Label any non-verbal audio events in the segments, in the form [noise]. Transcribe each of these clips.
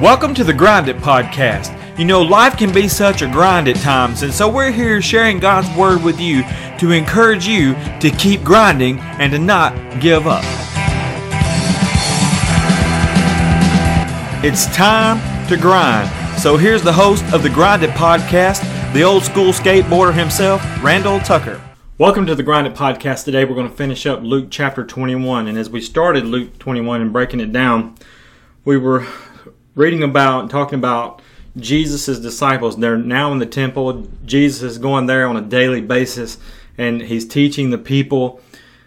Welcome to the Grind It Podcast. You know, life can be such a grind at times, and so we're here sharing God's Word with you to encourage you to keep grinding and to not give up. It's time to grind. So here's the host of the Grind It Podcast, the old school skateboarder himself, Randall Tucker. Welcome to the Grind It Podcast. Today we're going to finish up Luke chapter 21. And as we started Luke 21 and breaking it down, we were reading about talking about Jesus' disciples. They're now in the temple. Jesus is going there on a daily basis and he's teaching the people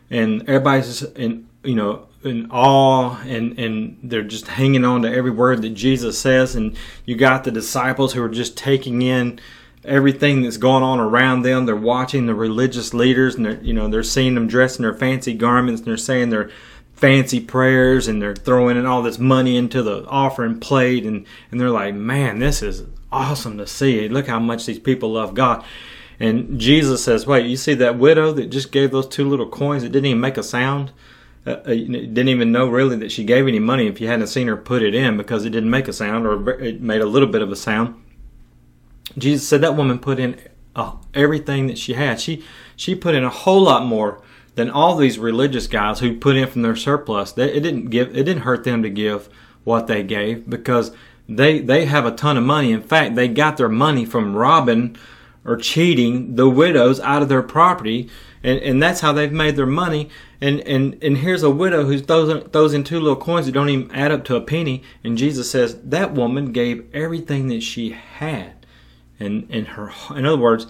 and everybody's in you know in awe and and they're just hanging on to every word that Jesus says and you got the disciples who are just taking in everything that's going on around them they're watching the religious leaders and they're you know they're seeing them dressed in their fancy garments and they're saying they're fancy prayers and they're throwing in all this money into the offering plate and, and they're like, man, this is awesome to see. Look how much these people love God. And Jesus says, wait, you see that widow that just gave those two little coins that didn't even make a sound? Uh, uh didn't even know really that she gave any money if you hadn't seen her put it in because it didn't make a sound or it made a little bit of a sound. Jesus said that woman put in uh, everything that she had. She she put in a whole lot more than all these religious guys who put in from their surplus. They, it didn't give it didn't hurt them to give what they gave because they they have a ton of money. In fact, they got their money from robbing or cheating the widows out of their property, and, and that's how they've made their money. And and and here's a widow who throws throws in two little coins that don't even add up to a penny. And Jesus says that woman gave everything that she had, and in her in other words,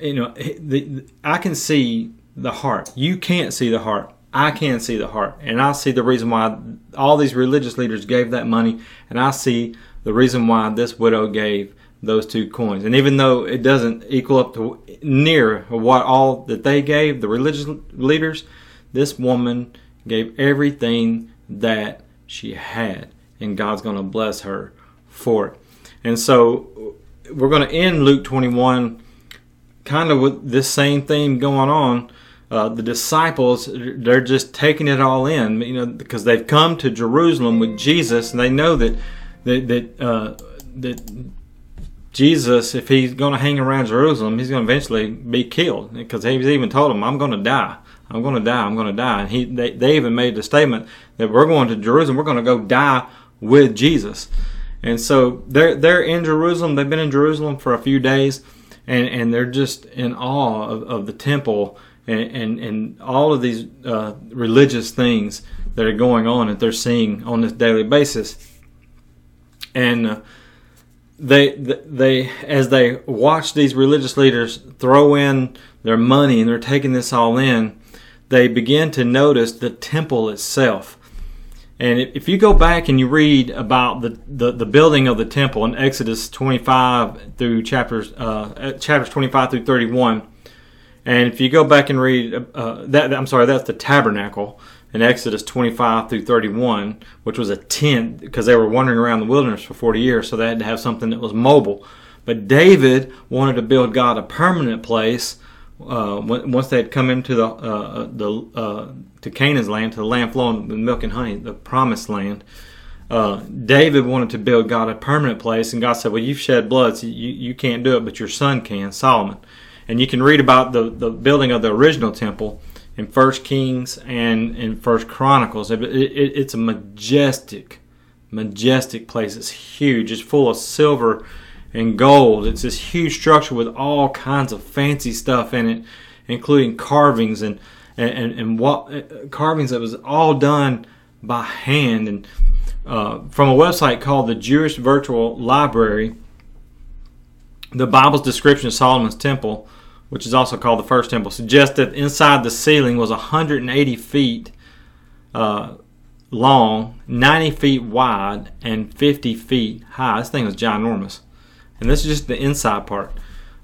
you know, the, I can see the heart. You can't see the heart. I can see the heart. And I see the reason why all these religious leaders gave that money. And I see the reason why this widow gave those two coins. And even though it doesn't equal up to near what all that they gave, the religious leaders, this woman gave everything that she had. And God's going to bless her for it. And so we're going to end Luke 21 kind of with this same theme going on uh, the disciples they're just taking it all in you know because they've come to jerusalem with jesus and they know that that that, uh, that jesus if he's going to hang around jerusalem he's going to eventually be killed because he's even told them i'm going to die. I'm going to die. I'm going to die. And he they, they even made the statement that we're going to jerusalem. We're going to go die with jesus. And so they're they're in jerusalem. They've been in jerusalem for a few days and and they're just in awe of, of the temple and, and, and all of these uh, religious things that are going on that they're seeing on this daily basis. And uh, they, they, as they watch these religious leaders throw in their money and they're taking this all in, they begin to notice the temple itself. And if you go back and you read about the, the, the building of the temple in Exodus 25 through chapters uh, chapters 25 through 31, and if you go back and read uh, that, I'm sorry, that's the tabernacle in Exodus 25 through 31, which was a tent because they were wandering around the wilderness for 40 years, so they had to have something that was mobile. But David wanted to build God a permanent place uh, once they had come into the uh, the uh, to Canaan's land, to the land flowing with milk and honey, the promised land. Uh, David wanted to build God a permanent place, and God said, "Well, you've shed blood, so you, you can't do it, but your son can, Solomon." And you can read about the, the building of the original temple in First Kings and in First Chronicles. It, it, it's a majestic, majestic place. It's huge. It's full of silver and gold. It's this huge structure with all kinds of fancy stuff in it, including carvings and and, and, what uh, carvings that was all done by hand and uh, from a website called the Jewish Virtual Library. The Bible's description of Solomon's temple which is also called the first temple, suggests that inside the ceiling was 180 feet uh, long, 90 feet wide, and 50 feet high. This thing was ginormous. And this is just the inside part.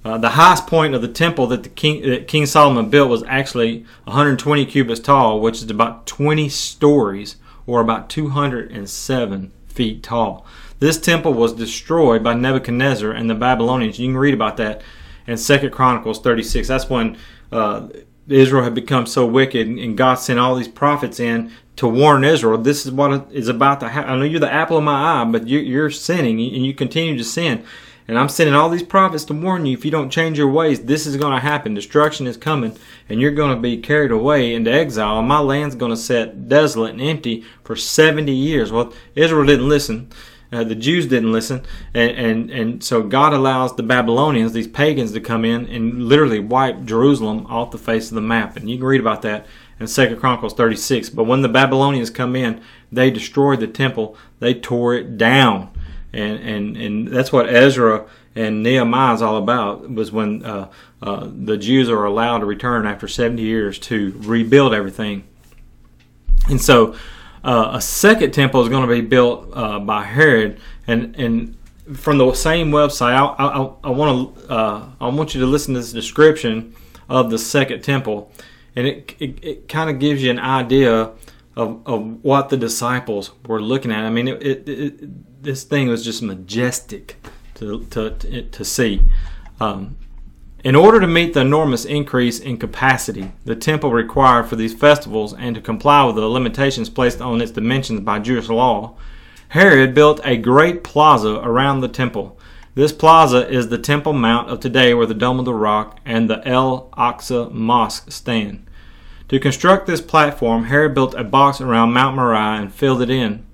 Uh, the highest point of the temple that the king that King Solomon built was actually 120 cubits tall, which is about 20 stories or about 207 feet tall. This temple was destroyed by Nebuchadnezzar and the Babylonians. You can read about that in Second Chronicles 36. That's when uh, Israel had become so wicked, and God sent all these prophets in to warn Israel. This is what is about to happen. I know you're the apple of my eye, but you're sinning, and you continue to sin. And I'm sending all these prophets to warn you if you don't change your ways, this is going to happen. Destruction is coming, and you're going to be carried away into exile, and my land's going to sit desolate and empty for 70 years. Well, Israel didn't listen. Uh, the Jews didn't listen, and, and and so God allows the Babylonians, these pagans, to come in and literally wipe Jerusalem off the face of the map. And you can read about that in Second Chronicles 36. But when the Babylonians come in, they destroyed the temple. They tore it down and and and that's what Ezra and Nehemiah is all about. Was when uh, uh, the Jews are allowed to return after seventy years to rebuild everything, and so uh, a second temple is going to be built uh, by Herod, and and from the same website, I, I, I want to uh, I want you to listen to this description of the second temple, and it it, it kind of gives you an idea of, of what the disciples were looking at. I mean, it, it, it, this thing was just majestic to, to, to, to see. Um, in order to meet the enormous increase in capacity the temple required for these festivals and to comply with the limitations placed on its dimensions by Jewish law, Herod built a great plaza around the temple. This plaza is the Temple Mount of today where the Dome of the Rock and the El Aqsa Mosque stand. To construct this platform, Herod built a box around Mount Moriah and filled it in.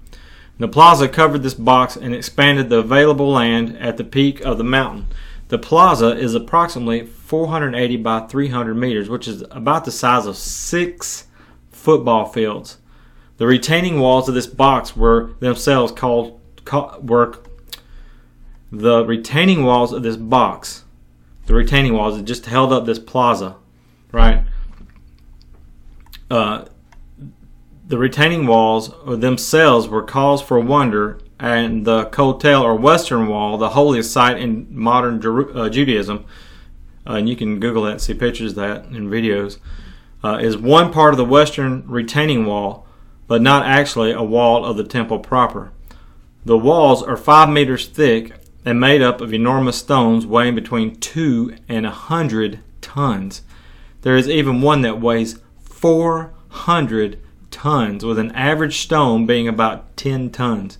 The plaza covered this box and expanded the available land at the peak of the mountain. The plaza is approximately 480 by 300 meters, which is about the size of six football fields. The retaining walls of this box were themselves called were the retaining walls of this box. The retaining walls that just held up this plaza, right? Uh, the retaining walls themselves were cause for wonder, and the Kotel or Western Wall, the holiest site in modern Jeru- uh, Judaism, uh, and you can Google that and see pictures of that and videos, uh, is one part of the Western retaining wall, but not actually a wall of the temple proper. The walls are five meters thick and made up of enormous stones weighing between two and a hundred tons. There is even one that weighs 400 tons, with an average stone being about 10 tons.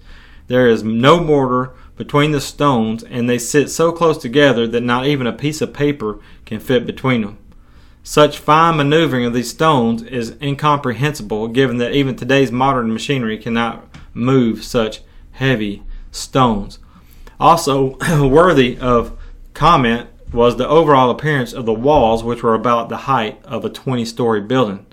There is no mortar between the stones, and they sit so close together that not even a piece of paper can fit between them. Such fine maneuvering of these stones is incomprehensible given that even today's modern machinery cannot move such heavy stones. Also, [clears throat] worthy of comment was the overall appearance of the walls, which were about the height of a 20 story building.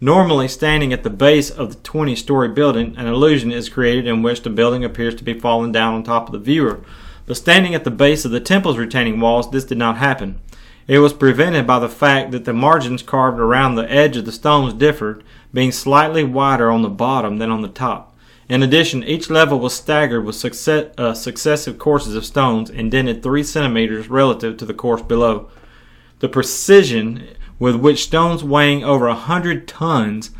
Normally, standing at the base of the 20 story building, an illusion is created in which the building appears to be falling down on top of the viewer. But standing at the base of the temple's retaining walls, this did not happen. It was prevented by the fact that the margins carved around the edge of the stones differed, being slightly wider on the bottom than on the top. In addition, each level was staggered with success, uh, successive courses of stones indented three centimeters relative to the course below. The precision with which stones weighing over a hundred tons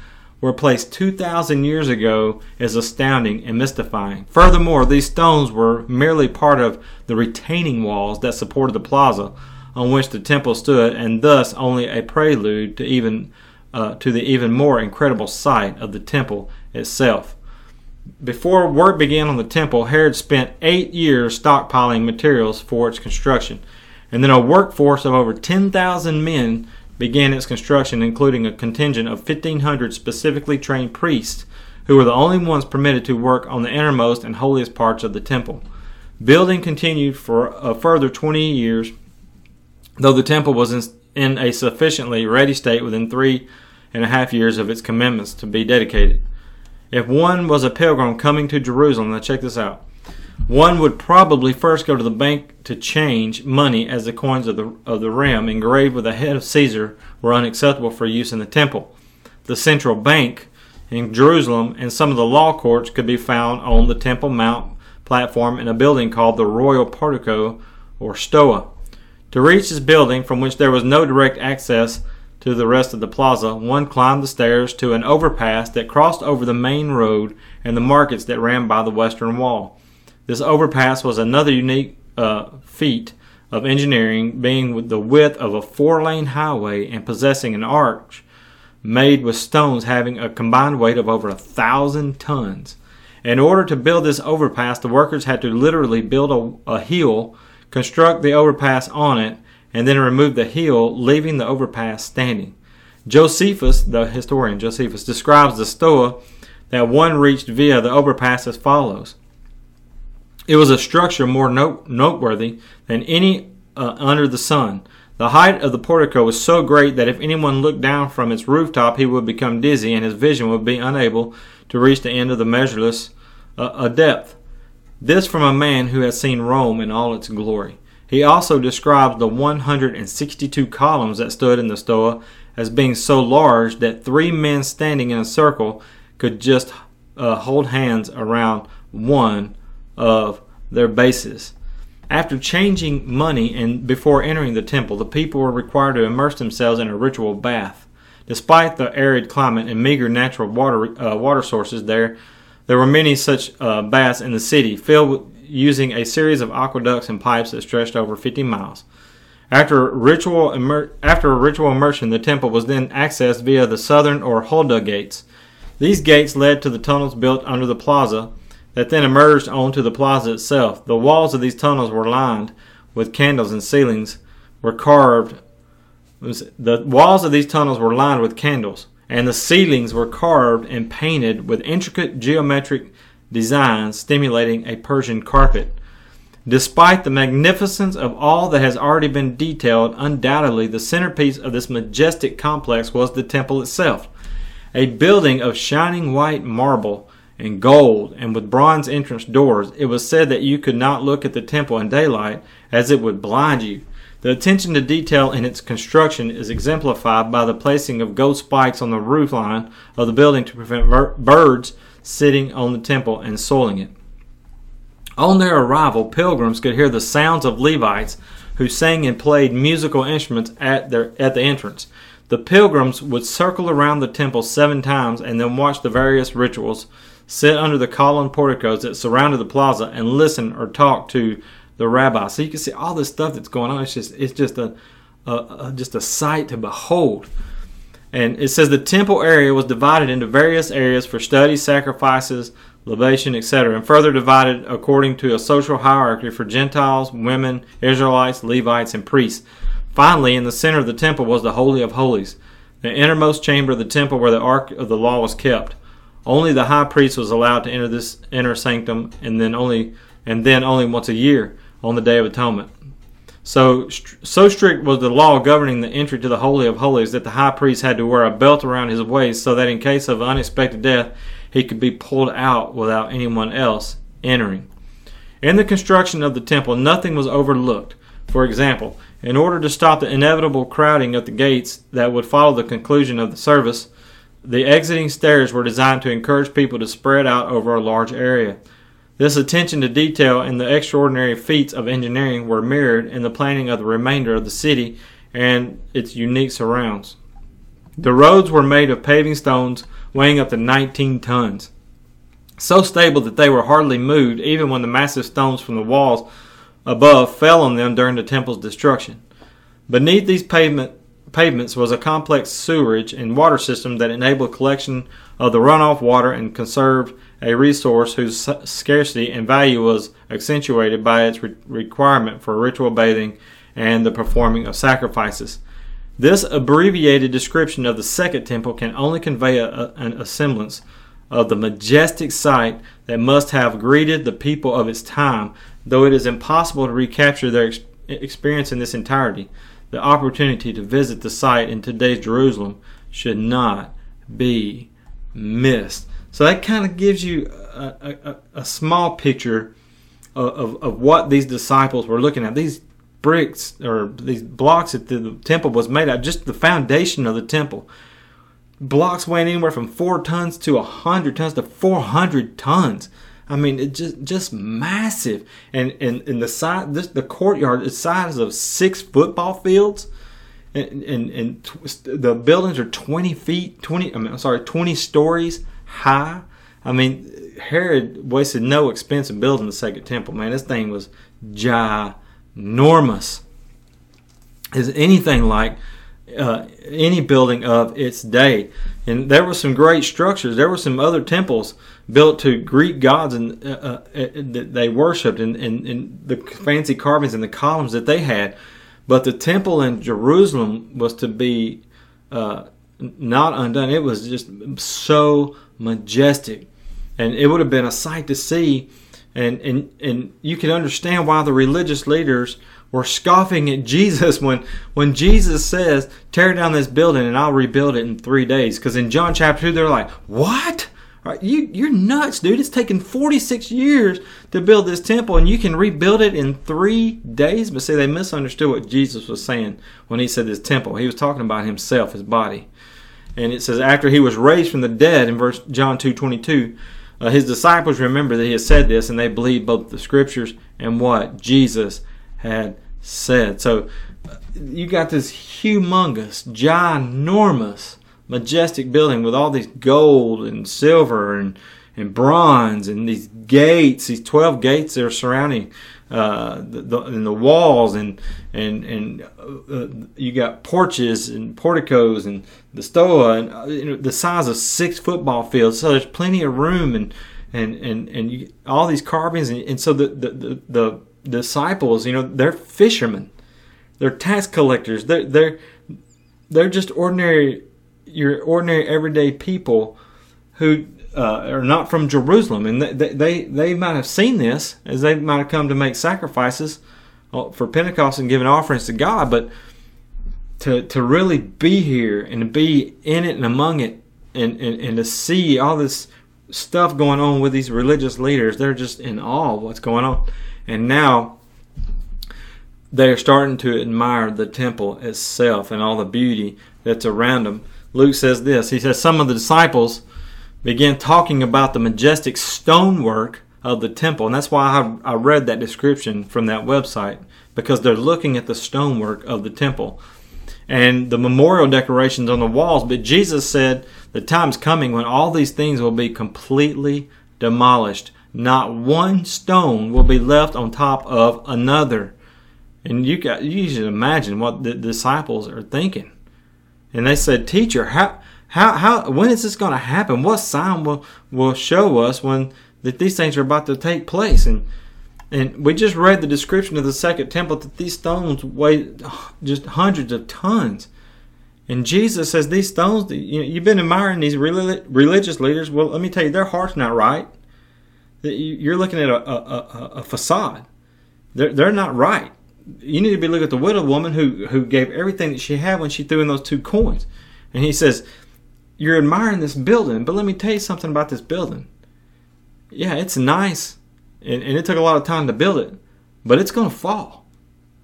were placed 2,000 years ago is astounding and mystifying. Furthermore, these stones were merely part of the retaining walls that supported the plaza on which the temple stood, and thus only a prelude to even uh, to the even more incredible sight of the temple itself. Before work began on the temple, Herod spent eight years stockpiling materials for its construction, and then a workforce of over 10,000 men began its construction, including a contingent of 1,500 specifically trained priests who were the only ones permitted to work on the innermost and holiest parts of the temple. Building continued for a further 20 years, though the temple was in a sufficiently ready state within three and a half years of its commencement to be dedicated. If one was a pilgrim coming to Jerusalem, now check this out. One would probably first go to the bank to change money as the coins of the, of the rim engraved with the head of Caesar were unacceptable for use in the temple. The central bank in Jerusalem and some of the law courts could be found on the Temple Mount platform in a building called the Royal Portico or Stoa. To reach this building, from which there was no direct access to the rest of the plaza, one climbed the stairs to an overpass that crossed over the main road and the markets that ran by the western wall. This overpass was another unique uh, feat of engineering, being the width of a four lane highway and possessing an arch made with stones having a combined weight of over a thousand tons. In order to build this overpass, the workers had to literally build a, a hill, construct the overpass on it, and then remove the hill, leaving the overpass standing. Josephus, the historian Josephus, describes the stoa that one reached via the overpass as follows. It was a structure more note- noteworthy than any uh, under the sun. The height of the portico was so great that if anyone looked down from its rooftop, he would become dizzy and his vision would be unable to reach the end of the measureless uh, depth. This from a man who has seen Rome in all its glory. He also describes the 162 columns that stood in the Stoa as being so large that three men standing in a circle could just uh, hold hands around one of their bases. After changing money and before entering the temple, the people were required to immerse themselves in a ritual bath. Despite the arid climate and meager natural water uh, water sources there, there were many such uh, baths in the city, filled with, using a series of aqueducts and pipes that stretched over 50 miles. After ritual immer- after a ritual immersion, the temple was then accessed via the southern or Hulda gates. These gates led to the tunnels built under the plaza that then emerged onto the plaza itself. The walls of these tunnels were lined with candles and ceilings were carved. The walls of these tunnels were lined with candles, and the ceilings were carved and painted with intricate geometric designs stimulating a Persian carpet. Despite the magnificence of all that has already been detailed, undoubtedly the centerpiece of this majestic complex was the temple itself. A building of shining white marble and gold and with bronze entrance doors, it was said that you could not look at the temple in daylight as it would blind you. The attention to detail in its construction is exemplified by the placing of gold spikes on the roof line of the building to prevent birds sitting on the temple and soiling it. On their arrival, pilgrims could hear the sounds of Levites who sang and played musical instruments at their at the entrance. The pilgrims would circle around the temple seven times and then watch the various rituals sit under the column porticos that surrounded the plaza and listen or talk to the rabbi. So you can see all this stuff that's going on. It's just it's just a, a, a just a sight to behold. And it says the temple area was divided into various areas for study, sacrifices, libation, etc., and further divided according to a social hierarchy for Gentiles, women, Israelites, Levites, and priests. Finally, in the center of the temple was the Holy of Holies, the innermost chamber of the temple where the Ark of the Law was kept. Only the high priest was allowed to enter this inner sanctum, and then only and then only once a year on the Day of Atonement. So so strict was the law governing the entry to the Holy of Holies that the high priest had to wear a belt around his waist so that in case of unexpected death he could be pulled out without anyone else entering. In the construction of the temple, nothing was overlooked. For example, in order to stop the inevitable crowding at the gates that would follow the conclusion of the service, the exiting stairs were designed to encourage people to spread out over a large area. This attention to detail and the extraordinary feats of engineering were mirrored in the planning of the remainder of the city and its unique surrounds. The roads were made of paving stones weighing up to 19 tons, so stable that they were hardly moved even when the massive stones from the walls above fell on them during the temple's destruction. Beneath these pavement pavements was a complex sewerage and water system that enabled collection of the runoff water and conserved a resource whose scarcity and value was accentuated by its re- requirement for ritual bathing and the performing of sacrifices. This abbreviated description of the Second Temple can only convey a, a, a semblance of the majestic sight that must have greeted the people of its time, though it is impossible to recapture their ex- experience in this entirety the opportunity to visit the site in today's Jerusalem should not be missed. So that kind of gives you a, a, a small picture of, of, of, what these disciples were looking at. These bricks or these blocks that the temple was made of, just the foundation of the temple. Blocks weighing anywhere from four tons to a hundred tons to four hundred tons. I mean, it just just massive, and and, and the size this the courtyard is the size of six football fields, and and, and the buildings are twenty feet twenty. I mean, I'm sorry, twenty stories high. I mean, Herod wasted no expense in building the second temple. Man, this thing was ginormous. Is anything like uh, any building of its day. And there were some great structures. There were some other temples built to Greek gods and uh, uh, that they worshipped, and, and, and the fancy carvings and the columns that they had. But the temple in Jerusalem was to be uh, not undone. It was just so majestic, and it would have been a sight to see. And and and you can understand why the religious leaders were scoffing at Jesus when when Jesus says, "Tear down this building and I'll rebuild it in three days." Because in John chapter two, they're like, "What? You you're nuts, dude! It's taken 46 years to build this temple, and you can rebuild it in three days." But see, they misunderstood what Jesus was saying when he said this temple. He was talking about himself, his body. And it says, after he was raised from the dead in verse John two twenty two. Uh, his disciples remember that he had said this, and they believed both the scriptures and what Jesus had said. So you got this humongous, ginormous, majestic building with all these gold and silver and and bronze and these gates, these twelve gates that are surrounding uh, the, the, and the walls and and and uh, you got porches and porticos and the stoa and uh, you know, the size of six football fields. So there's plenty of room and and and and you, all these carvings and, and so the the, the the disciples, you know, they're fishermen, they're tax collectors, they're they're they're just ordinary, your ordinary everyday people who uh, are not from Jerusalem, and they, they they might have seen this as they might have come to make sacrifices uh, for Pentecost and giving offerings to God, but to to really be here and to be in it and among it and, and, and to see all this stuff going on with these religious leaders, they're just in awe of what's going on. And now they're starting to admire the temple itself and all the beauty that's around them. Luke says this He says, Some of the disciples began talking about the majestic stonework of the temple. And that's why I, I read that description from that website, because they're looking at the stonework of the temple and the memorial decorations on the walls. But Jesus said, The time's coming when all these things will be completely demolished not one stone will be left on top of another. And you got you should imagine what the disciples are thinking. And they said, Teacher, how how how when is this gonna happen? What sign will will show us when that these things are about to take place? And and we just read the description of the second temple that these stones weigh just hundreds of tons. And Jesus says these stones, you know, you've been admiring these religious leaders. Well, let me tell you, their heart's not right you're looking at a, a, a, facade. They're, they're not right. You need to be looking at the widow woman who, who gave everything that she had when she threw in those two coins. And he says, You're admiring this building, but let me tell you something about this building. Yeah, it's nice, and, and it took a lot of time to build it, but it's going to fall.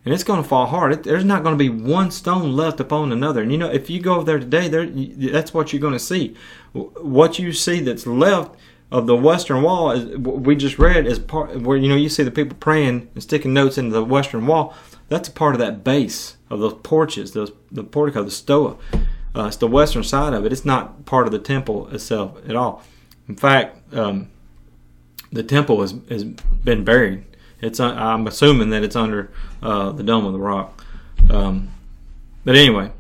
And it's going to fall hard. It, there's not going to be one stone left upon another. And you know, if you go over there today, there that's what you're going to see. What you see that's left of the western wall is we just read is part where you know you see the people praying and sticking notes into the western wall. That's a part of that base of those porches, those the portico, the stoa. Uh, it's the western side of it. It's not part of the temple itself at all. In fact, um, the temple has, has been buried. It's uh, I'm assuming that it's under uh, the dome of the rock. Um, but anyway,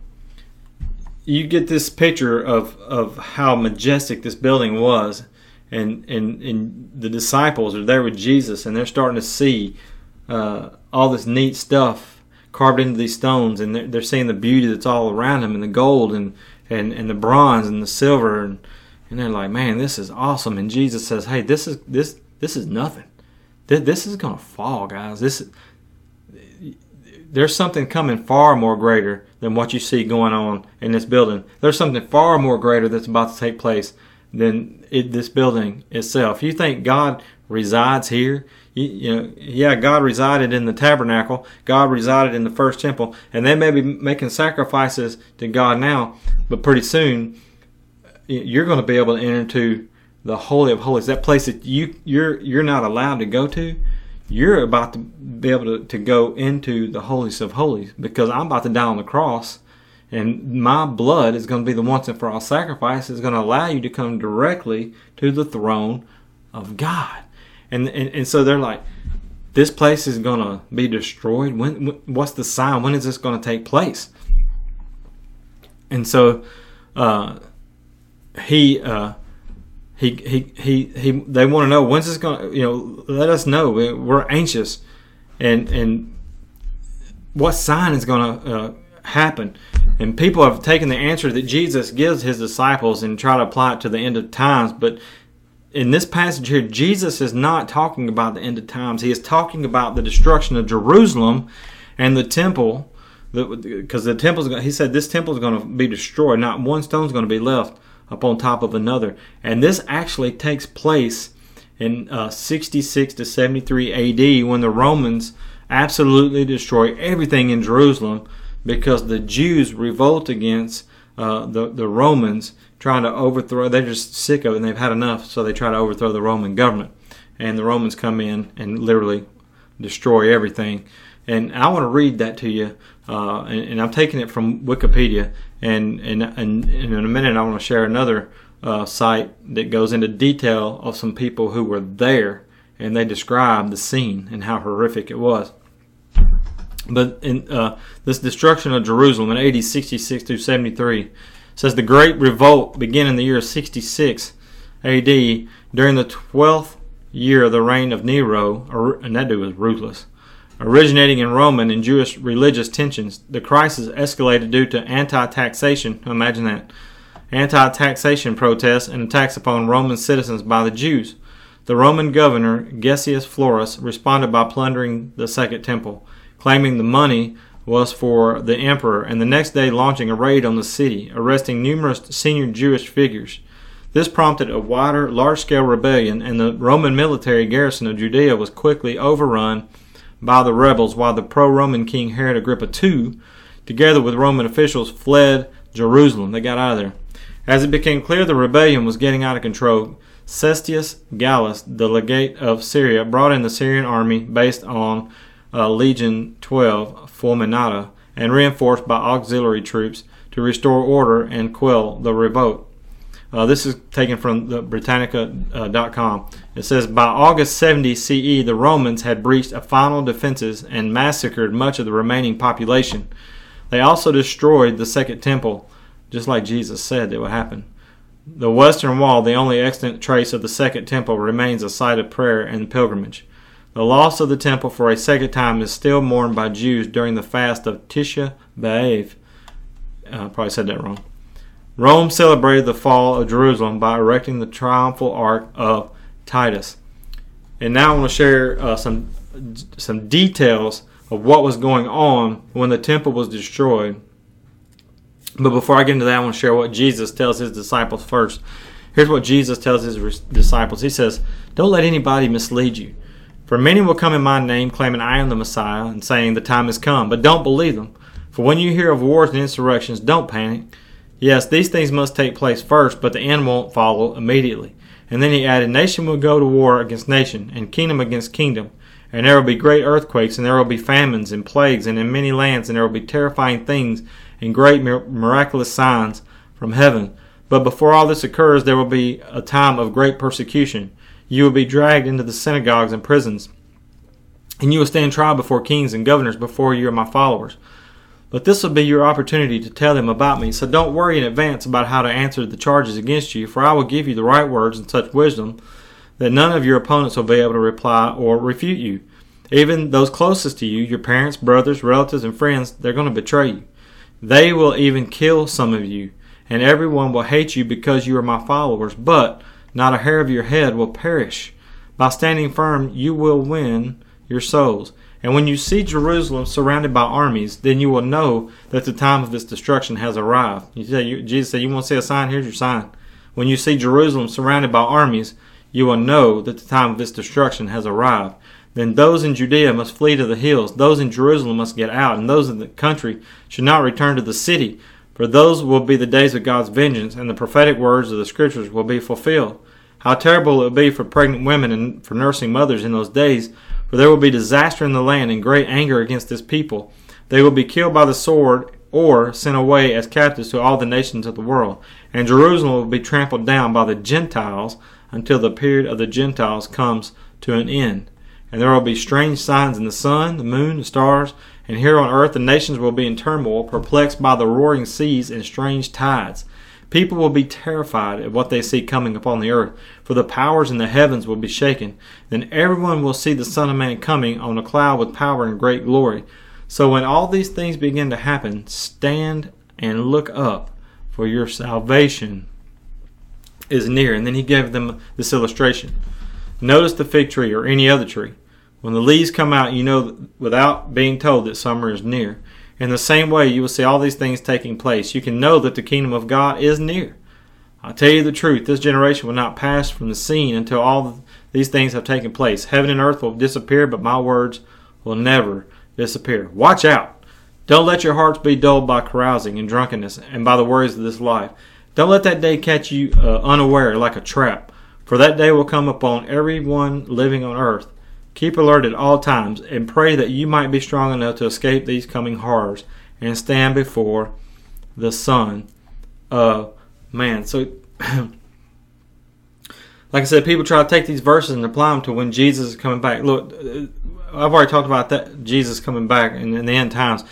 you get this picture of of how majestic this building was and and and the disciples are there with Jesus, and they're starting to see uh, all this neat stuff carved into these stones, and they're, they're seeing the beauty that's all around them, and the gold, and and and the bronze, and the silver, and and they're like, man, this is awesome. And Jesus says, hey, this is this this is nothing. This, is gonna fall, guys. This there's something coming far more greater than what you see going on in this building. There's something far more greater that's about to take place than it, this building itself. You think God resides here? You, you, know, yeah, God resided in the tabernacle. God resided in the first temple, and they may be making sacrifices to God now, but pretty soon you're going to be able to enter into the holy of holies, that place that you you're you're not allowed to go to. You're about to be able to, to go into the holiest of holies because I'm about to die on the cross and my blood is going to be the once and for all sacrifice is going to allow you to come directly to the throne of God. And, and, and so they're like, this place is going to be destroyed. When, what's the sign? When is this going to take place? And so, uh, he, uh, he, he, he, he, they want to know when's this going to, you know, let us know. We're anxious. And, and what sign is going to uh, happen? And people have taken the answer that Jesus gives his disciples and try to apply it to the end of times. But in this passage here, Jesus is not talking about the end of times. He is talking about the destruction of Jerusalem and the temple. Because the temple, he said, this temple is going to be destroyed. Not one stone is going to be left upon top of another. And this actually takes place in uh, 66 to 73 AD when the Romans absolutely destroy everything in Jerusalem because the Jews revolt against uh, the the Romans trying to overthrow. They're just sick of it and they've had enough, so they try to overthrow the Roman government. And the Romans come in and literally destroy everything. And I want to read that to you, uh, and, and, I'm taking it from Wikipedia. And, and, and, in a minute, I want to share another uh, site that goes into detail of some people who were there, and they describe the scene and how horrific it was. But in uh, this destruction of Jerusalem in AD 66 through 73 says the Great Revolt began in the year 66 AD during the 12th year of the reign of Nero, and that dude was ruthless. Originating in Roman and Jewish religious tensions, the crisis escalated due to anti taxation, imagine that, anti taxation protests and attacks upon Roman citizens by the Jews. The Roman governor, Gessius Florus, responded by plundering the Second Temple claiming the money was for the emperor, and the next day launching a raid on the city, arresting numerous senior Jewish figures. This prompted a wider, large scale rebellion, and the Roman military garrison of Judea was quickly overrun by the rebels, while the pro Roman king Herod Agrippa II, together with Roman officials, fled Jerusalem. They got out of there. As it became clear the rebellion was getting out of control, Cestius Gallus, the legate of Syria, brought in the Syrian army based on uh, Legion 12 Fulminata and reinforced by auxiliary troops to restore order and quell the revolt. Uh, this is taken from the Britannica.com. Uh, it says by August 70 CE, the Romans had breached a final defenses and massacred much of the remaining population. They also destroyed the Second Temple, just like Jesus said it would happen. The western wall, the only extant trace of the Second Temple, remains a site of prayer and pilgrimage. The loss of the temple for a second time is still mourned by Jews during the fast of Tisha B'Av. Uh, probably said that wrong. Rome celebrated the fall of Jerusalem by erecting the triumphal arch of Titus. And now I want to share uh, some some details of what was going on when the temple was destroyed. But before I get into that, I want to share what Jesus tells his disciples first. Here's what Jesus tells his disciples. He says, "Don't let anybody mislead you." For many will come in my name, claiming I am the Messiah, and saying the time has come. But don't believe them. For when you hear of wars and insurrections, don't panic. Yes, these things must take place first, but the end won't follow immediately. And then he added, Nation will go to war against nation, and kingdom against kingdom. And there will be great earthquakes, and there will be famines and plagues, and in many lands, and there will be terrifying things and great miraculous signs from heaven. But before all this occurs, there will be a time of great persecution you will be dragged into the synagogues and prisons, and you will stand trial before kings and governors before you are my followers. But this will be your opportunity to tell them about me, so don't worry in advance about how to answer the charges against you, for I will give you the right words and such wisdom that none of your opponents will be able to reply or refute you. Even those closest to you, your parents, brothers, relatives, and friends, they're going to betray you. They will even kill some of you, and everyone will hate you because you are my followers. But not a hair of your head will perish. By standing firm, you will win your souls. And when you see Jerusalem surrounded by armies, then you will know that the time of its destruction has arrived. You say, you, Jesus said, You want to see a sign? Here's your sign. When you see Jerusalem surrounded by armies, you will know that the time of its destruction has arrived. Then those in Judea must flee to the hills, those in Jerusalem must get out, and those in the country should not return to the city, for those will be the days of God's vengeance, and the prophetic words of the Scriptures will be fulfilled. How terrible it will be for pregnant women and for nursing mothers in those days, for there will be disaster in the land and great anger against this people. They will be killed by the sword or sent away as captives to all the nations of the world, and Jerusalem will be trampled down by the Gentiles until the period of the Gentiles comes to an end. and there will be strange signs in the sun, the moon, the stars, and here on earth the nations will be in turmoil, perplexed by the roaring seas and strange tides. People will be terrified at what they see coming upon the earth, for the powers in the heavens will be shaken. Then everyone will see the Son of Man coming on a cloud with power and great glory. So when all these things begin to happen, stand and look up, for your salvation is near. And then he gave them this illustration. Notice the fig tree or any other tree. When the leaves come out, you know without being told that summer is near. In the same way, you will see all these things taking place. You can know that the kingdom of God is near. I tell you the truth, this generation will not pass from the scene until all these things have taken place. Heaven and earth will disappear, but my words will never disappear. Watch out! Don't let your hearts be dulled by carousing and drunkenness and by the worries of this life. Don't let that day catch you uh, unaware like a trap, for that day will come upon every one living on earth. Keep alert at all times and pray that you might be strong enough to escape these coming horrors and stand before the Son of Man. So, [clears throat] like I said, people try to take these verses and apply them to when Jesus is coming back. Look, uh, I've already talked about that Jesus coming back in, in the end times.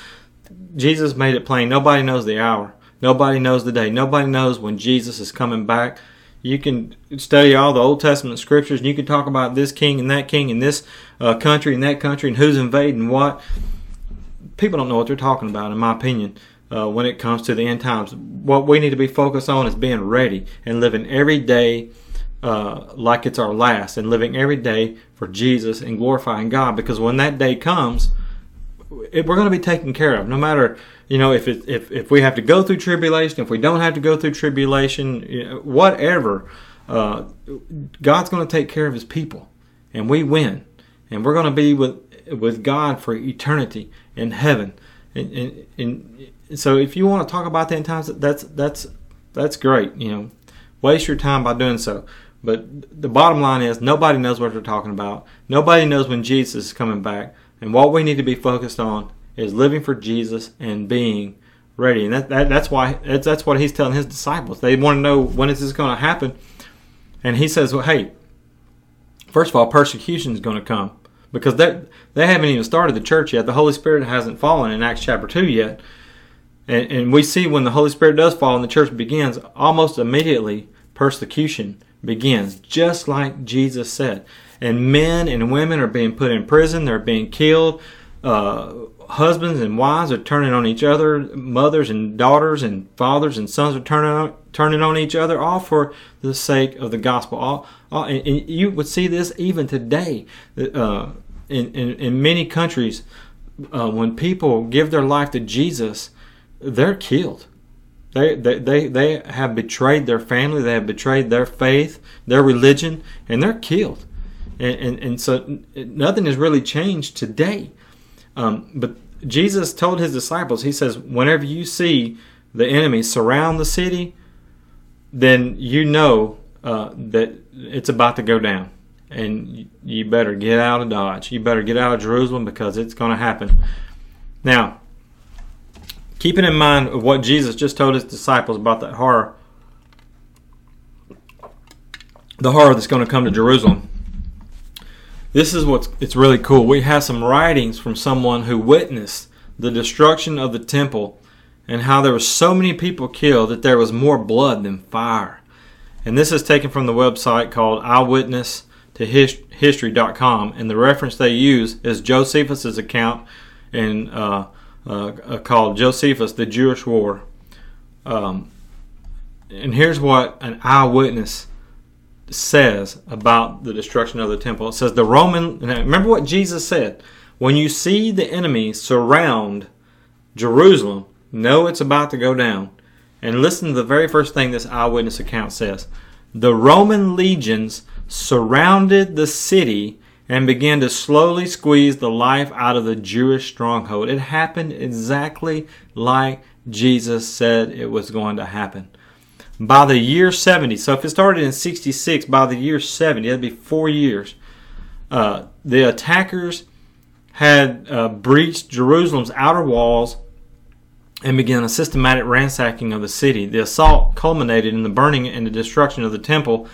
Jesus made it plain. Nobody knows the hour. Nobody knows the day. Nobody knows when Jesus is coming back you can study all the Old Testament scriptures, and you can talk about this king and that king and this uh, country and that country and who's invading what. People don't know what they're talking about, in my opinion, uh, when it comes to the end times. What we need to be focused on is being ready and living every day uh, like it's our last, and living every day for Jesus and glorifying God. Because when that day comes, it, we're going to be taken care of, no matter you know, if it, if if we have to go through tribulation, if we don't have to go through tribulation, you know, whatever, uh, God's going to take care of His people, and we win, and we're going to be with with God for eternity in heaven. And, and, and so, if you want to talk about the end times, that's that's that's great. You know, waste your time by doing so. But the bottom line is, nobody knows what they're talking about. Nobody knows when Jesus is coming back. And what we need to be focused on is living for Jesus and being ready. And that, that that's why that's, that's what he's telling his disciples. They want to know when is this going to happen. And he says, well, hey, first of all, persecution is going to come because they they haven't even started the church yet. The Holy Spirit hasn't fallen in Acts chapter two yet. And, and we see when the Holy Spirit does fall and the church begins, almost immediately persecution begins, just like Jesus said. And men and women are being put in prison, they're being killed. Uh, husbands and wives are turning on each other, mothers and daughters and fathers and sons are turning on, turning on each other, all for the sake of the gospel. All, all and, and you would see this even today uh, in, in, in many countries. Uh, when people give their life to Jesus, they're killed. They, they, they, they have betrayed their family, they have betrayed their faith, their religion, and they're killed. And, and, and so nothing has really changed today. Um, but Jesus told his disciples, he says, whenever you see the enemy surround the city, then you know uh, that it's about to go down. And you better get out of Dodge. You better get out of Jerusalem because it's going to happen. Now, keeping in mind what Jesus just told his disciples about that horror, the horror that's going to come to Jerusalem, this is what's it's really cool. We have some writings from someone who witnessed the destruction of the temple and how there were so many people killed that there was more blood than fire. And this is taken from the website called eyewitness to history.com and the reference they use is Josephus's account in uh, uh, called Josephus the Jewish War. Um, and here's what an eyewitness says about the destruction of the temple. It says the Roman, remember what Jesus said when you see the enemy surround Jerusalem, know it's about to go down. And listen to the very first thing this eyewitness account says. The Roman legions surrounded the city and began to slowly squeeze the life out of the Jewish stronghold. It happened exactly like Jesus said it was going to happen by the year 70. So if it started in 66, by the year 70, that'd be four years. Uh, the attackers had uh, breached Jerusalem's outer walls and began a systematic ransacking of the city. The assault culminated in the burning and the destruction of the temple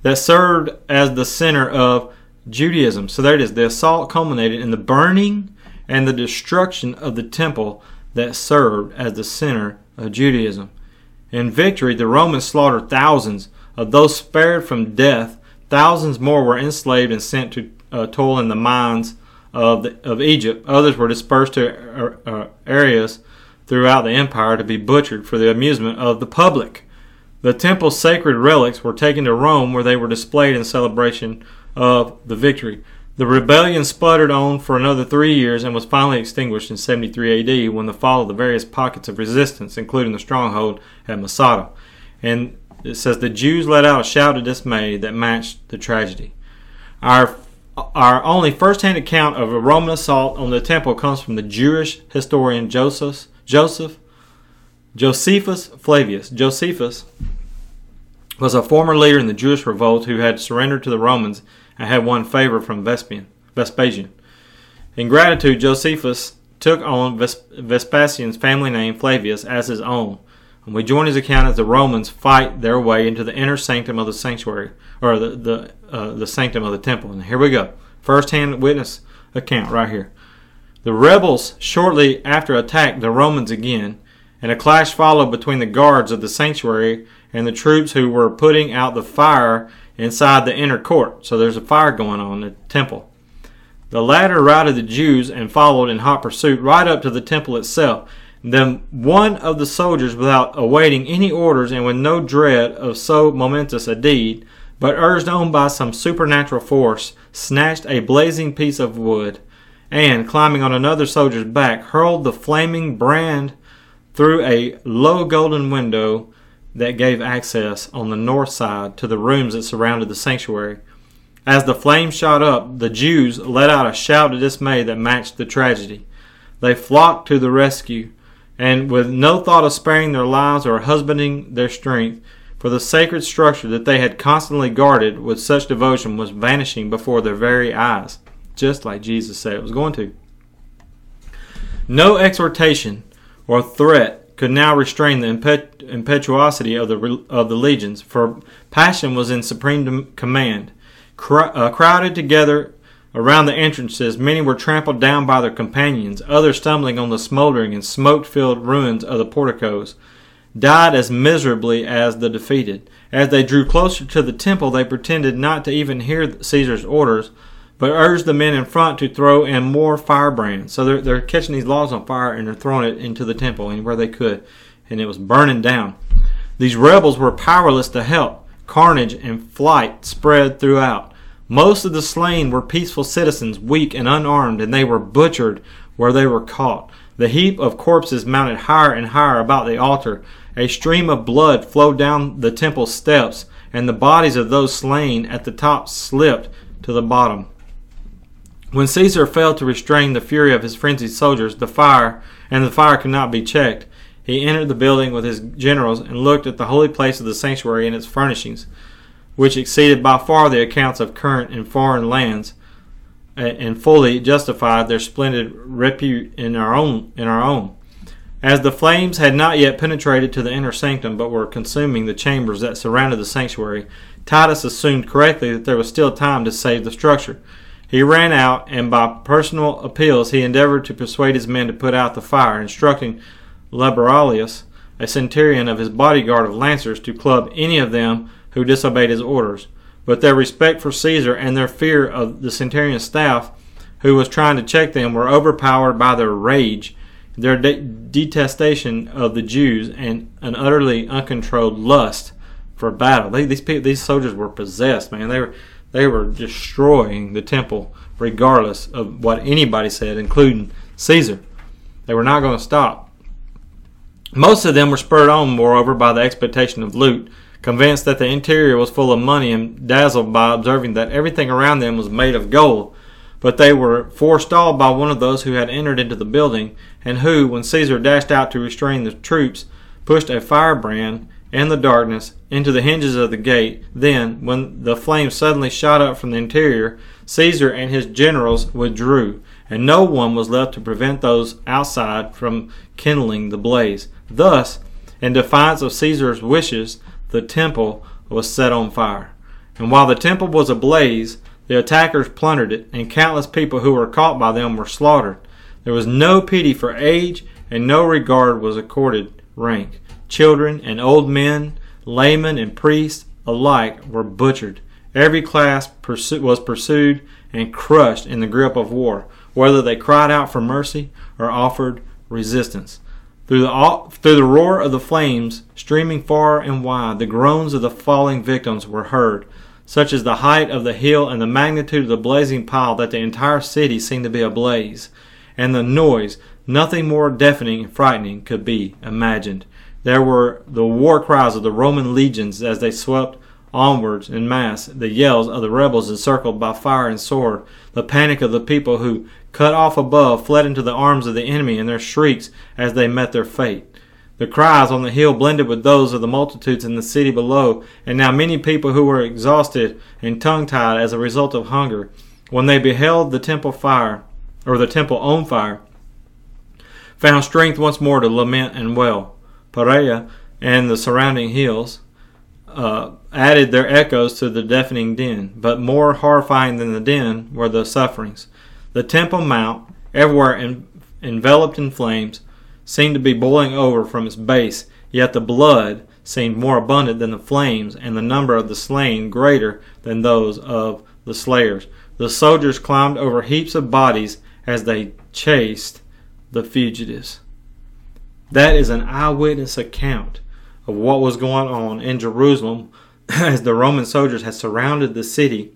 that served as the center of Judaism. So there it is. The assault culminated in the burning and the destruction of the temple that served as the center of Judaism. In victory, the Romans slaughtered thousands. Of those spared from death, thousands more were enslaved and sent to uh, toil in the mines of, the, of Egypt. Others were dispersed to uh, areas throughout the empire to be butchered for the amusement of the public. The temple's sacred relics were taken to Rome where they were displayed in celebration of the victory. The rebellion sputtered on for another three years and was finally extinguished in 73 AD when the fall of the various pockets of resistance, including the stronghold at Masada. And it says the Jews let out a shout of dismay that matched the tragedy. Our our only first-hand account of a Roman assault on the temple comes from the Jewish historian Joseph Joseph Josephus Flavius. Josephus was a former leader in the Jewish revolt who had surrendered to the Romans and had won favor from Vespasian. Vespasian. In gratitude, Josephus took on Vespasian's family name Flavius as his own. And we join his account as the Romans fight their way into the inner sanctum of the sanctuary, or the the, uh, the sanctum of the temple. And here we go, first-hand witness account right here. The rebels shortly after attacked the Romans again, and a clash followed between the guards of the sanctuary and the troops who were putting out the fire inside the inner court. So there's a fire going on in the temple. The latter routed the Jews and followed in hot pursuit right up to the temple itself. Then one of the soldiers, without awaiting any orders and with no dread of so momentous a deed, but urged on by some supernatural force, snatched a blazing piece of wood, and, climbing on another soldier's back, hurled the flaming brand through a low golden window that gave access on the north side to the rooms that surrounded the sanctuary. As the flames shot up, the Jews let out a shout of dismay that matched the tragedy. They flocked to the rescue, and with no thought of sparing their lives or husbanding their strength, for the sacred structure that they had constantly guarded with such devotion was vanishing before their very eyes, just like Jesus said it was going to. No exhortation or threat could now restrain the impet- impetuosity of the, of the legions, for passion was in supreme command. Uh, crowded together around the entrances, many were trampled down by their companions, others stumbling on the smoldering and smoke filled ruins of the porticos, died as miserably as the defeated. As they drew closer to the temple, they pretended not to even hear Caesar's orders, but urged the men in front to throw in more firebrands. So they're, they're catching these logs on fire and they're throwing it into the temple anywhere they could, and it was burning down. These rebels were powerless to help. Carnage and flight spread throughout. Most of the slain were peaceful citizens, weak and unarmed, and they were butchered where they were caught. The heap of corpses mounted higher and higher about the altar. A stream of blood flowed down the temple steps, and the bodies of those slain at the top slipped to the bottom. When Caesar failed to restrain the fury of his frenzied soldiers, the fire, and the fire could not be checked, he entered the building with his generals and looked at the holy place of the sanctuary and its furnishings, which exceeded by far the accounts of current and foreign lands, and fully justified their splendid repute in our own in our own. As the flames had not yet penetrated to the inner sanctum, but were consuming the chambers that surrounded the sanctuary, Titus assumed correctly that there was still time to save the structure. He ran out, and by personal appeals he endeavored to persuade his men to put out the fire, instructing Liberalius, a centurion of his bodyguard of lancers, to club any of them who disobeyed his orders. But their respect for Caesar and their fear of the centurion's staff, who was trying to check them, were overpowered by their rage, their de- detestation of the Jews, and an utterly uncontrolled lust for battle. They, these these soldiers were possessed, man. They were they were destroying the temple regardless of what anybody said, including Caesar. They were not going to stop. Most of them were spurred on, moreover, by the expectation of loot, convinced that the interior was full of money and dazzled by observing that everything around them was made of gold. But they were forestalled by one of those who had entered into the building, and who, when Caesar dashed out to restrain the troops, pushed a firebrand and the darkness into the hinges of the gate. Then, when the flames suddenly shot up from the interior, Caesar and his generals withdrew, and no one was left to prevent those outside from kindling the blaze. Thus, in defiance of Caesar's wishes, the temple was set on fire. And while the temple was ablaze, The attackers plundered it, and countless people who were caught by them were slaughtered. There was no pity for age, and no regard was accorded rank. Children and old men, laymen and priests alike were butchered. Every class was pursued and crushed in the grip of war, whether they cried out for mercy or offered resistance. Through the, through the roar of the flames streaming far and wide, the groans of the falling victims were heard, such as the height of the hill and the magnitude of the blazing pile that the entire city seemed to be ablaze, and the noise, nothing more deafening and frightening, could be imagined. There were the war cries of the Roman legions as they swept onwards in mass, the yells of the rebels encircled by fire and sword, the panic of the people who, cut off above, fled into the arms of the enemy, and their shrieks as they met their fate. The cries on the hill blended with those of the multitudes in the city below, and now many people who were exhausted and tongue tied as a result of hunger, when they beheld the temple fire, or the temple on fire, found strength once more to lament and wail. Perea and the surrounding hills, uh, added their echoes to the deafening din, but more horrifying than the din were the sufferings. The Temple Mount, everywhere en- enveloped in flames, seemed to be boiling over from its base, yet the blood seemed more abundant than the flames, and the number of the slain greater than those of the slayers. The soldiers climbed over heaps of bodies as they chased the fugitives. That is an eyewitness account of what was going on in Jerusalem [laughs] as the Roman soldiers had surrounded the city.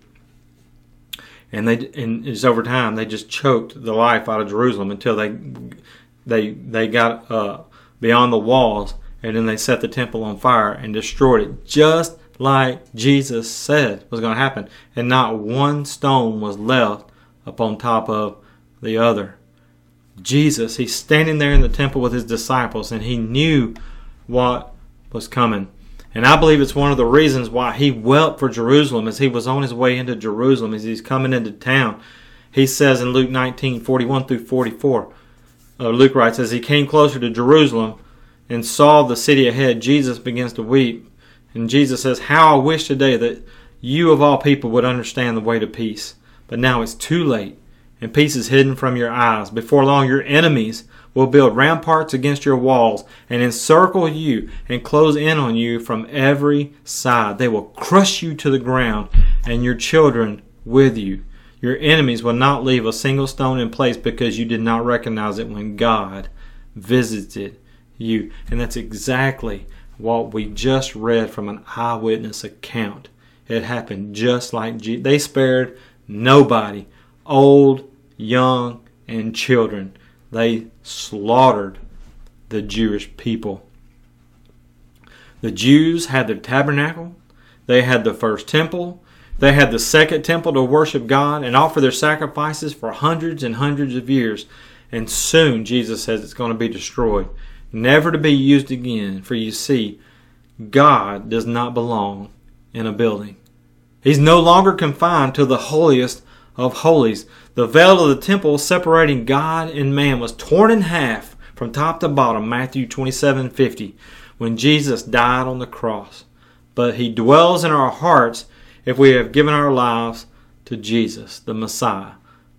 And they, and just over time, they just choked the life out of Jerusalem until they, they, they got uh, beyond the walls, and then they set the temple on fire and destroyed it, just like Jesus said was going to happen. And not one stone was left upon top of the other. Jesus, he's standing there in the temple with his disciples, and he knew what was coming. And I believe it's one of the reasons why he wept for Jerusalem as he was on his way into Jerusalem, as he's coming into town. He says in Luke 19 41 through 44, uh, Luke writes, As he came closer to Jerusalem and saw the city ahead, Jesus begins to weep. And Jesus says, How I wish today that you of all people would understand the way to peace. But now it's too late, and peace is hidden from your eyes. Before long, your enemies will build ramparts against your walls and encircle you and close in on you from every side. They will crush you to the ground and your children with you. Your enemies will not leave a single stone in place because you did not recognize it when God visited you. And that's exactly what we just read from an eyewitness account. It happened just like Je- they spared nobody, old, young, and children they slaughtered the Jewish people. The Jews had the tabernacle, they had the first temple, they had the second temple to worship God and offer their sacrifices for hundreds and hundreds of years. And soon, Jesus says, it's going to be destroyed, never to be used again. For you see, God does not belong in a building. He's no longer confined to the holiest of holies. The veil of the temple separating God and man was torn in half from top to bottom, Matthew 27 50, when Jesus died on the cross. But he dwells in our hearts if we have given our lives to Jesus, the Messiah,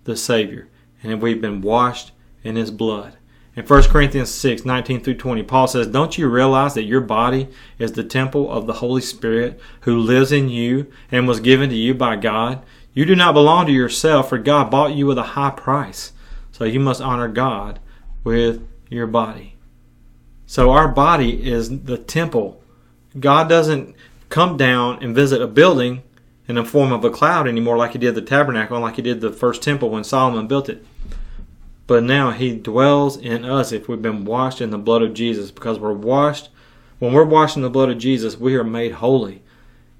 the Savior, and if we've been washed in his blood. In 1 Corinthians 6 19 through 20, Paul says, Don't you realize that your body is the temple of the Holy Spirit who lives in you and was given to you by God? You do not belong to yourself, for God bought you with a high price. So you must honor God with your body. So our body is the temple. God doesn't come down and visit a building in the form of a cloud anymore like he did the tabernacle and like he did the first temple when Solomon built it. But now he dwells in us if we've been washed in the blood of Jesus because we're washed. When we're washed in the blood of Jesus, we are made holy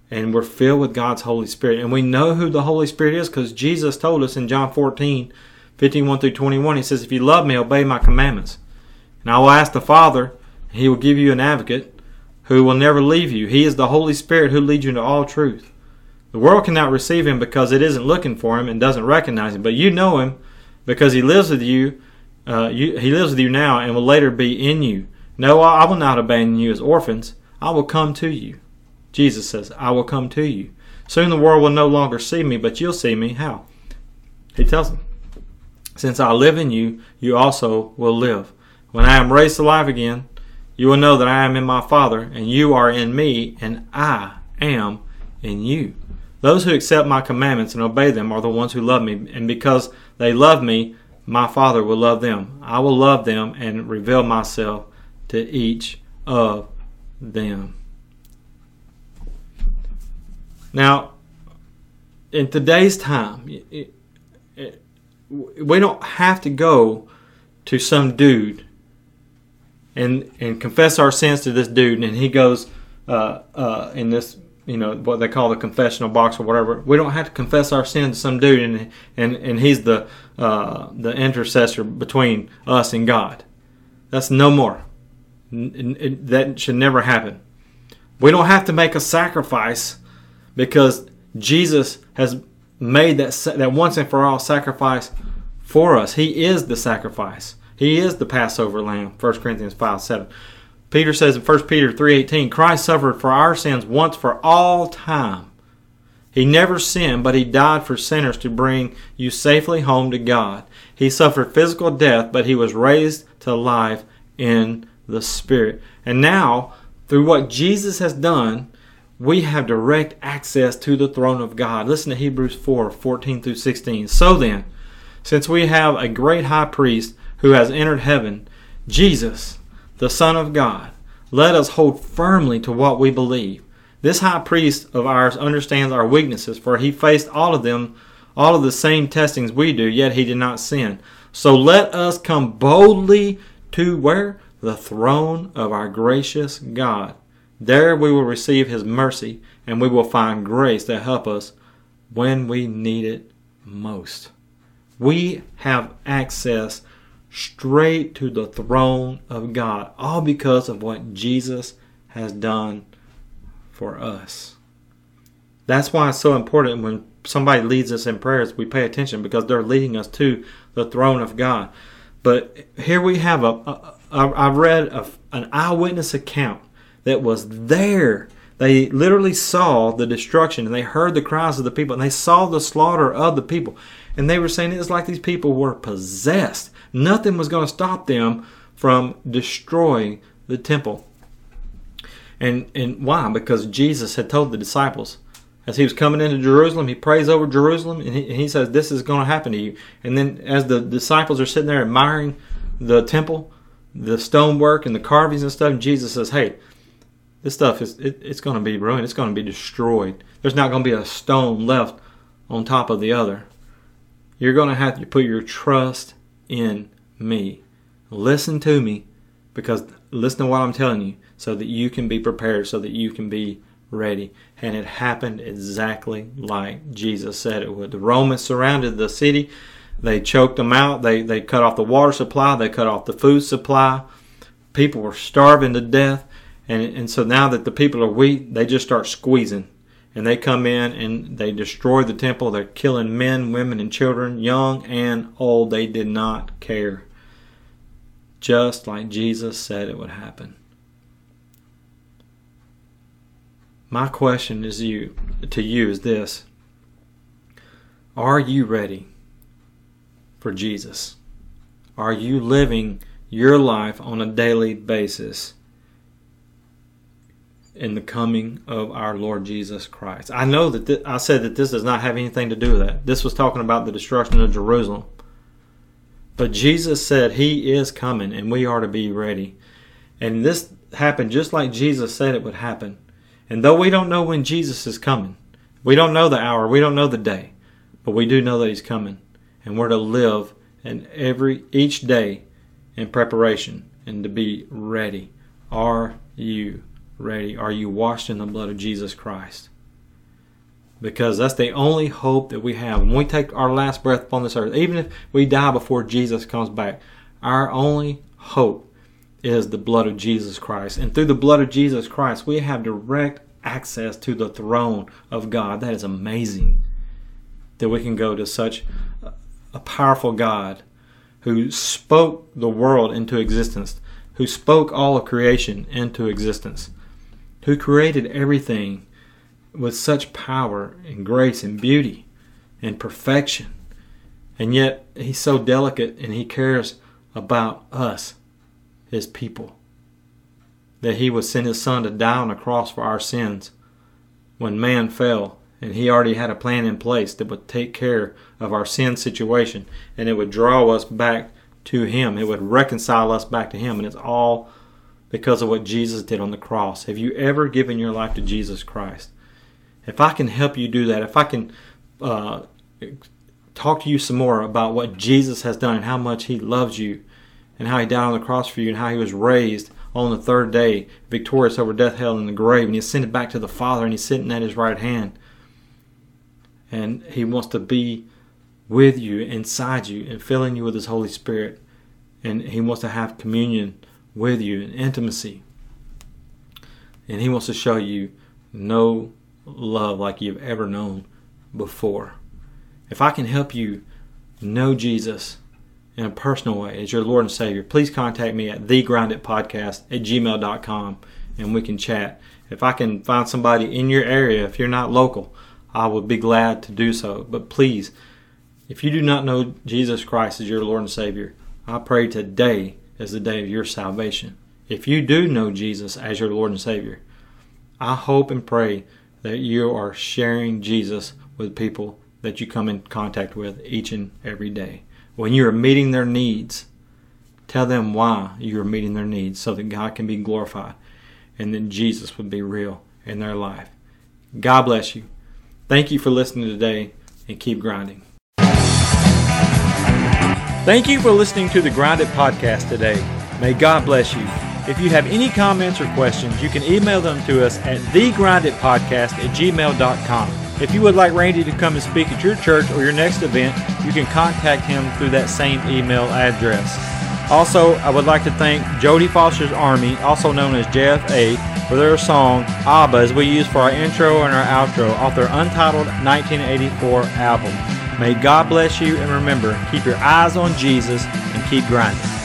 and we're filled with God's Holy Spirit. And we know who the Holy Spirit is because Jesus told us in John 14, 51 through 21, He says, If you love me, obey my commandments. And I will ask the Father, and He will give you an advocate who will never leave you. He is the Holy Spirit who leads you into all truth. The world cannot receive Him because it isn't looking for Him and doesn't recognize Him. But you know Him because He lives with you. Uh, you he lives with you now and will later be in you. No, I will not abandon you as orphans. I will come to you. Jesus says, I will come to you. Soon the world will no longer see me, but you'll see me. How? He tells them, Since I live in you, you also will live. When I am raised to life again, you will know that I am in my Father, and you are in me, and I am in you. Those who accept my commandments and obey them are the ones who love me, and because they love me, my Father will love them. I will love them and reveal myself to each of them. Now, in today's time, it, it, we don't have to go to some dude and and confess our sins to this dude, and he goes uh, uh, in this you know what they call the confessional box or whatever. We don't have to confess our sin to some dude, and and and he's the uh, the intercessor between us and God. That's no more. that should never happen. We don't have to make a sacrifice because Jesus has made that that once and for all sacrifice for us. He is the sacrifice. He is the Passover lamb. 1 Corinthians 5 7. Peter says in 1 Peter 3:18, Christ suffered for our sins once for all time. He never sinned, but he died for sinners to bring you safely home to God. He suffered physical death, but he was raised to life in the spirit. And now, through what Jesus has done, we have direct access to the throne of God. Listen to Hebrews 4 14 through 16. So then, since we have a great high priest who has entered heaven, Jesus, the Son of God, let us hold firmly to what we believe. This high priest of ours understands our weaknesses, for he faced all of them, all of the same testings we do, yet he did not sin. So let us come boldly to where? The throne of our gracious God. There we will receive his mercy, and we will find grace to help us when we need it most. We have access straight to the throne of God, all because of what Jesus has done for us. That's why it's so important when somebody leads us in prayers, we pay attention because they're leading us to the throne of God. But here we have a, a, a I read a, an eyewitness account that was there. They literally saw the destruction and they heard the cries of the people and they saw the slaughter of the people. And they were saying it was like these people were possessed. Nothing was going to stop them from destroying the temple. And and why? Because Jesus had told the disciples as he was coming into Jerusalem, he prays over Jerusalem and he, and he says, This is going to happen to you. And then as the disciples are sitting there admiring the temple, the stonework and the carvings and stuff, Jesus says, Hey, this stuff is it, it's going to be ruined. It's going to be destroyed. There's not going to be a stone left on top of the other. You're going to have to put your trust in me. Listen to me because listen to what I'm telling you so that you can be prepared, so that you can be ready. And it happened exactly like Jesus said it would. The Romans surrounded the city. They choked them out. They, they cut off the water supply. They cut off the food supply. People were starving to death. And, and so now that the people are weak, they just start squeezing. And they come in and they destroy the temple. They're killing men, women, and children, young and old. They did not care. Just like Jesus said it would happen. My question is you to you is this. Are you ready for Jesus? Are you living your life on a daily basis in the coming of our Lord Jesus Christ. I know that th- I said that this does not have anything to do with that. This was talking about the destruction of Jerusalem. But Jesus said he is coming and we are to be ready. And this happened just like Jesus said it would happen. And though we don't know when Jesus is coming, we don't know the hour, we don't know the day, but we do know that he's coming. And we're to live in every each day in preparation and to be ready. Are you ready? Are you washed in the blood of Jesus Christ? Because that's the only hope that we have. When we take our last breath upon this earth, even if we die before Jesus comes back, our only hope is the blood of Jesus Christ. And through the blood of Jesus Christ, we have direct access to the throne of God. That is amazing that we can go to such a powerful God who spoke the world into existence, who spoke all of creation into existence who created everything with such power and grace and beauty and perfection. And yet he's so delicate and he cares about us, his people. That he would send his son to die on a cross for our sins when man fell and he already had a plan in place that would take care of our sin situation and it would draw us back to him. It would reconcile us back to him and it's all because of what Jesus did on the cross. Have you ever given your life to Jesus Christ? If I can help you do that, if I can uh, talk to you some more about what Jesus has done and how much He loves you and how He died on the cross for you and how He was raised on the third day, victorious over death, hell, and the grave, and He ascended back to the Father and He's sitting at His right hand. And He wants to be with you, inside you, and filling you with His Holy Spirit. And He wants to have communion with you in intimacy. And He wants to show you no love like you've ever known before. If I can help you know Jesus in a personal way as your Lord and Savior, please contact me at thegroundedpodcast at gmail.com and we can chat. If I can find somebody in your area, if you're not local, I would be glad to do so. But please, if you do not know Jesus Christ as your Lord and Savior, I pray today is the day of your salvation. If you do know Jesus as your Lord and Savior, I hope and pray that you are sharing Jesus with people that you come in contact with each and every day. When you are meeting their needs, tell them why you are meeting their needs so that God can be glorified and that Jesus would be real in their life. God bless you. Thank you for listening today and keep grinding. Thank you for listening to the Grinded Podcast today. May God bless you. If you have any comments or questions, you can email them to us at thegrindedpodcast at gmail.com. If you would like Randy to come and speak at your church or your next event, you can contact him through that same email address. Also, I would like to thank Jodie Foster's Army, also known as JFA, for their song ABBA as we use for our intro and our outro off their untitled 1984 album. May God bless you and remember, keep your eyes on Jesus and keep grinding.